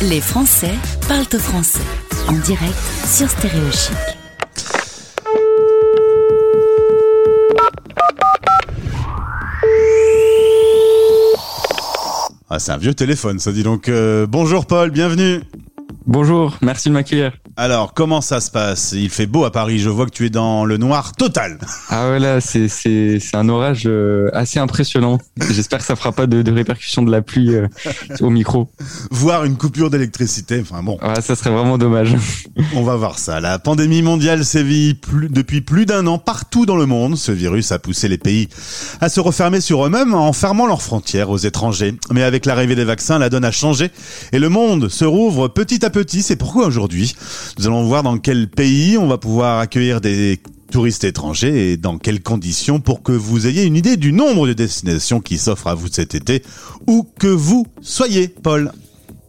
Les Français parlent au français. En direct sur Stéréo Chic. Ah, c'est un vieux téléphone, ça dit donc. Euh, bonjour Paul, bienvenue. Bonjour, merci de m'accueillir. Alors, comment ça se passe? Il fait beau à Paris, je vois que tu es dans le noir total. Ah ouais, là, c'est, c'est, c'est un orage euh, assez impressionnant. J'espère que ça fera pas de, de répercussions de la pluie euh, au micro. Voir une coupure d'électricité, enfin bon. Ouais, ça serait vraiment dommage. On va voir ça. La pandémie mondiale sévit plus, depuis plus d'un an partout dans le monde. Ce virus a poussé les pays à se refermer sur eux-mêmes en fermant leurs frontières aux étrangers. Mais avec l'arrivée des vaccins, la donne a changé et le monde se rouvre petit à petit. C'est pourquoi aujourd'hui, nous allons voir dans quel pays on va pouvoir accueillir des touristes étrangers et dans quelles conditions pour que vous ayez une idée du nombre de destinations qui s'offrent à vous cet été, où que vous soyez, Paul.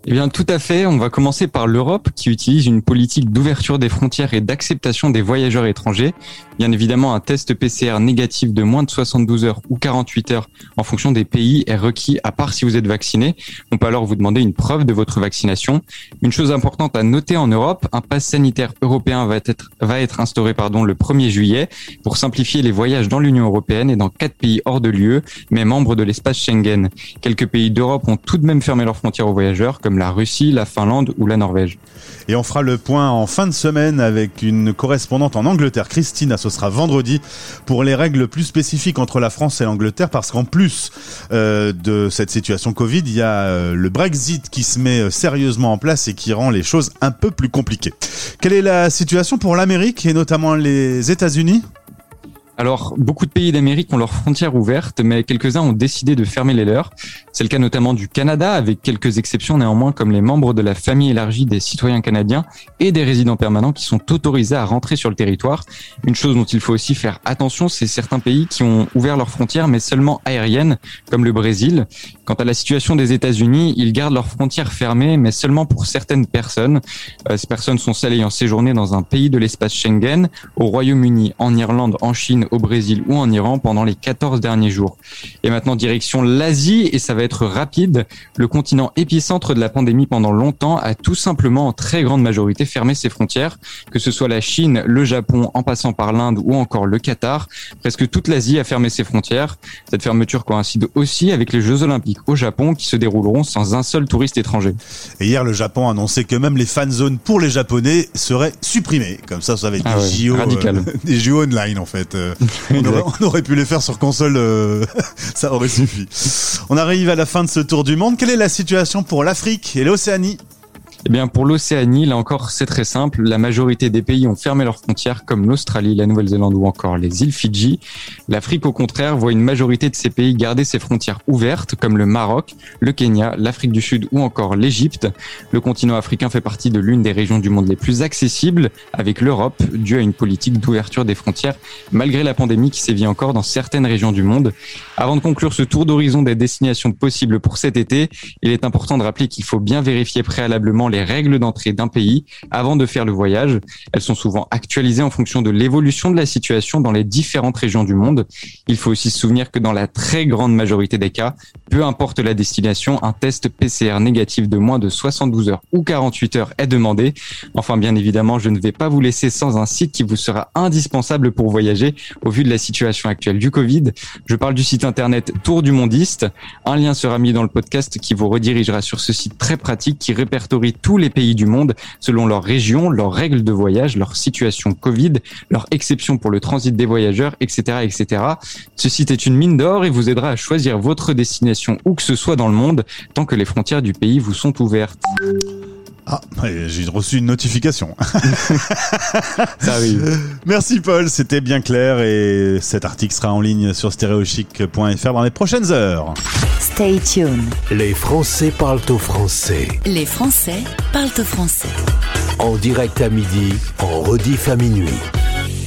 Eh bien, tout à fait. On va commencer par l'Europe qui utilise une politique d'ouverture des frontières et d'acceptation des voyageurs étrangers. Bien évidemment, un test PCR négatif de moins de 72 heures ou 48 heures en fonction des pays est requis, à part si vous êtes vacciné. On peut alors vous demander une preuve de votre vaccination. Une chose importante à noter en Europe, un pass sanitaire européen va être, va être instauré pardon, le 1er juillet pour simplifier les voyages dans l'Union européenne et dans quatre pays hors de l'UE, mais membres de l'espace Schengen. Quelques pays d'Europe ont tout de même fermé leurs frontières aux voyageurs, comme la Russie, la Finlande ou la Norvège. Et on fera le point en fin de semaine avec une correspondante en Angleterre, Christine, ce sera vendredi, pour les règles plus spécifiques entre la France et l'Angleterre, parce qu'en plus euh, de cette situation Covid, il y a euh, le Brexit qui se met euh, sérieusement en place et qui rend les choses un peu plus compliquées. Quelle est la situation pour l'Amérique et notamment les États-Unis? Alors, beaucoup de pays d'Amérique ont leurs frontières ouvertes, mais quelques-uns ont décidé de fermer les leurs. C'est le cas notamment du Canada, avec quelques exceptions néanmoins, comme les membres de la famille élargie des citoyens canadiens et des résidents permanents qui sont autorisés à rentrer sur le territoire. Une chose dont il faut aussi faire attention, c'est certains pays qui ont ouvert leurs frontières, mais seulement aériennes, comme le Brésil. Quant à la situation des États-Unis, ils gardent leurs frontières fermées, mais seulement pour certaines personnes. Euh, ces personnes sont celles ayant séjourné dans un pays de l'espace Schengen, au Royaume-Uni, en Irlande, en Chine, au Brésil ou en Iran pendant les 14 derniers jours. Et maintenant direction l'Asie et ça va être rapide. Le continent épicentre de la pandémie pendant longtemps a tout simplement en très grande majorité fermé ses frontières, que ce soit la Chine, le Japon, en passant par l'Inde ou encore le Qatar. Presque toute l'Asie a fermé ses frontières. Cette fermeture coïncide aussi avec les Jeux Olympiques au Japon qui se dérouleront sans un seul touriste étranger. Et hier, le Japon a annoncé que même les fan zones pour les Japonais seraient supprimées. Comme ça, ça va être Ah des, ouais, JO, radical. euh, des JO online en fait. Euh, on, aurait, pu les faire sur console, euh, ça aurait suffi. On arrive à la fin de ce tour du monde. Quelle est la situation pour l'Afrique et l'Océanie? Eh bien, pour l'Océanie, là encore, c'est très simple. La majorité des pays ont fermé leurs frontières, comme l'Australie, la Nouvelle-Zélande ou encore les îles Fidji. L'Afrique, au contraire, voit une majorité de ces pays garder ses frontières ouvertes, comme le Maroc, le Kenya, l'Afrique du Sud ou encore l'Égypte. Le continent africain fait partie de l'une des régions du monde les plus accessibles, avec l'Europe, due à une politique d'ouverture des frontières, malgré la pandémie qui sévit encore dans certaines régions du monde. Avant de conclure ce tour d'horizon des destinations possibles pour cet été, il est important de rappeler qu'il faut bien vérifier préalablement les règles d'entrée d'un pays avant de faire le voyage. Elles sont souvent actualisées en fonction de l'évolution de la situation dans les différentes régions du monde. Il faut aussi se souvenir que dans la très grande majorité des cas, peu importe la destination, un test PCR négatif de moins de 72 heures ou 48 heures est demandé. Enfin, bien évidemment, je ne vais pas vous laisser sans un site qui vous sera indispensable pour voyager au vu de la situation actuelle du Covid. Je parle du site internet Tour du Mondiste. Un lien sera mis dans le podcast qui vous redirigera sur ce site très pratique qui répertorie tous les pays du monde selon leur région, leurs règles de voyage, leur situation Covid, leurs exceptions pour le transit des voyageurs, etc., etc. Ce site est une mine d'or et vous aidera à choisir votre destination où que ce soit dans le monde tant que les frontières du pays vous sont ouvertes. Ah, j'ai reçu une notification. Ça arrive. Merci Paul, c'était bien clair et cet article sera en ligne sur stéréochic.fr dans les prochaines heures. Stay tuned. Les Français parlent au français. Les Français parlent au français. En direct à midi, en rediff à minuit.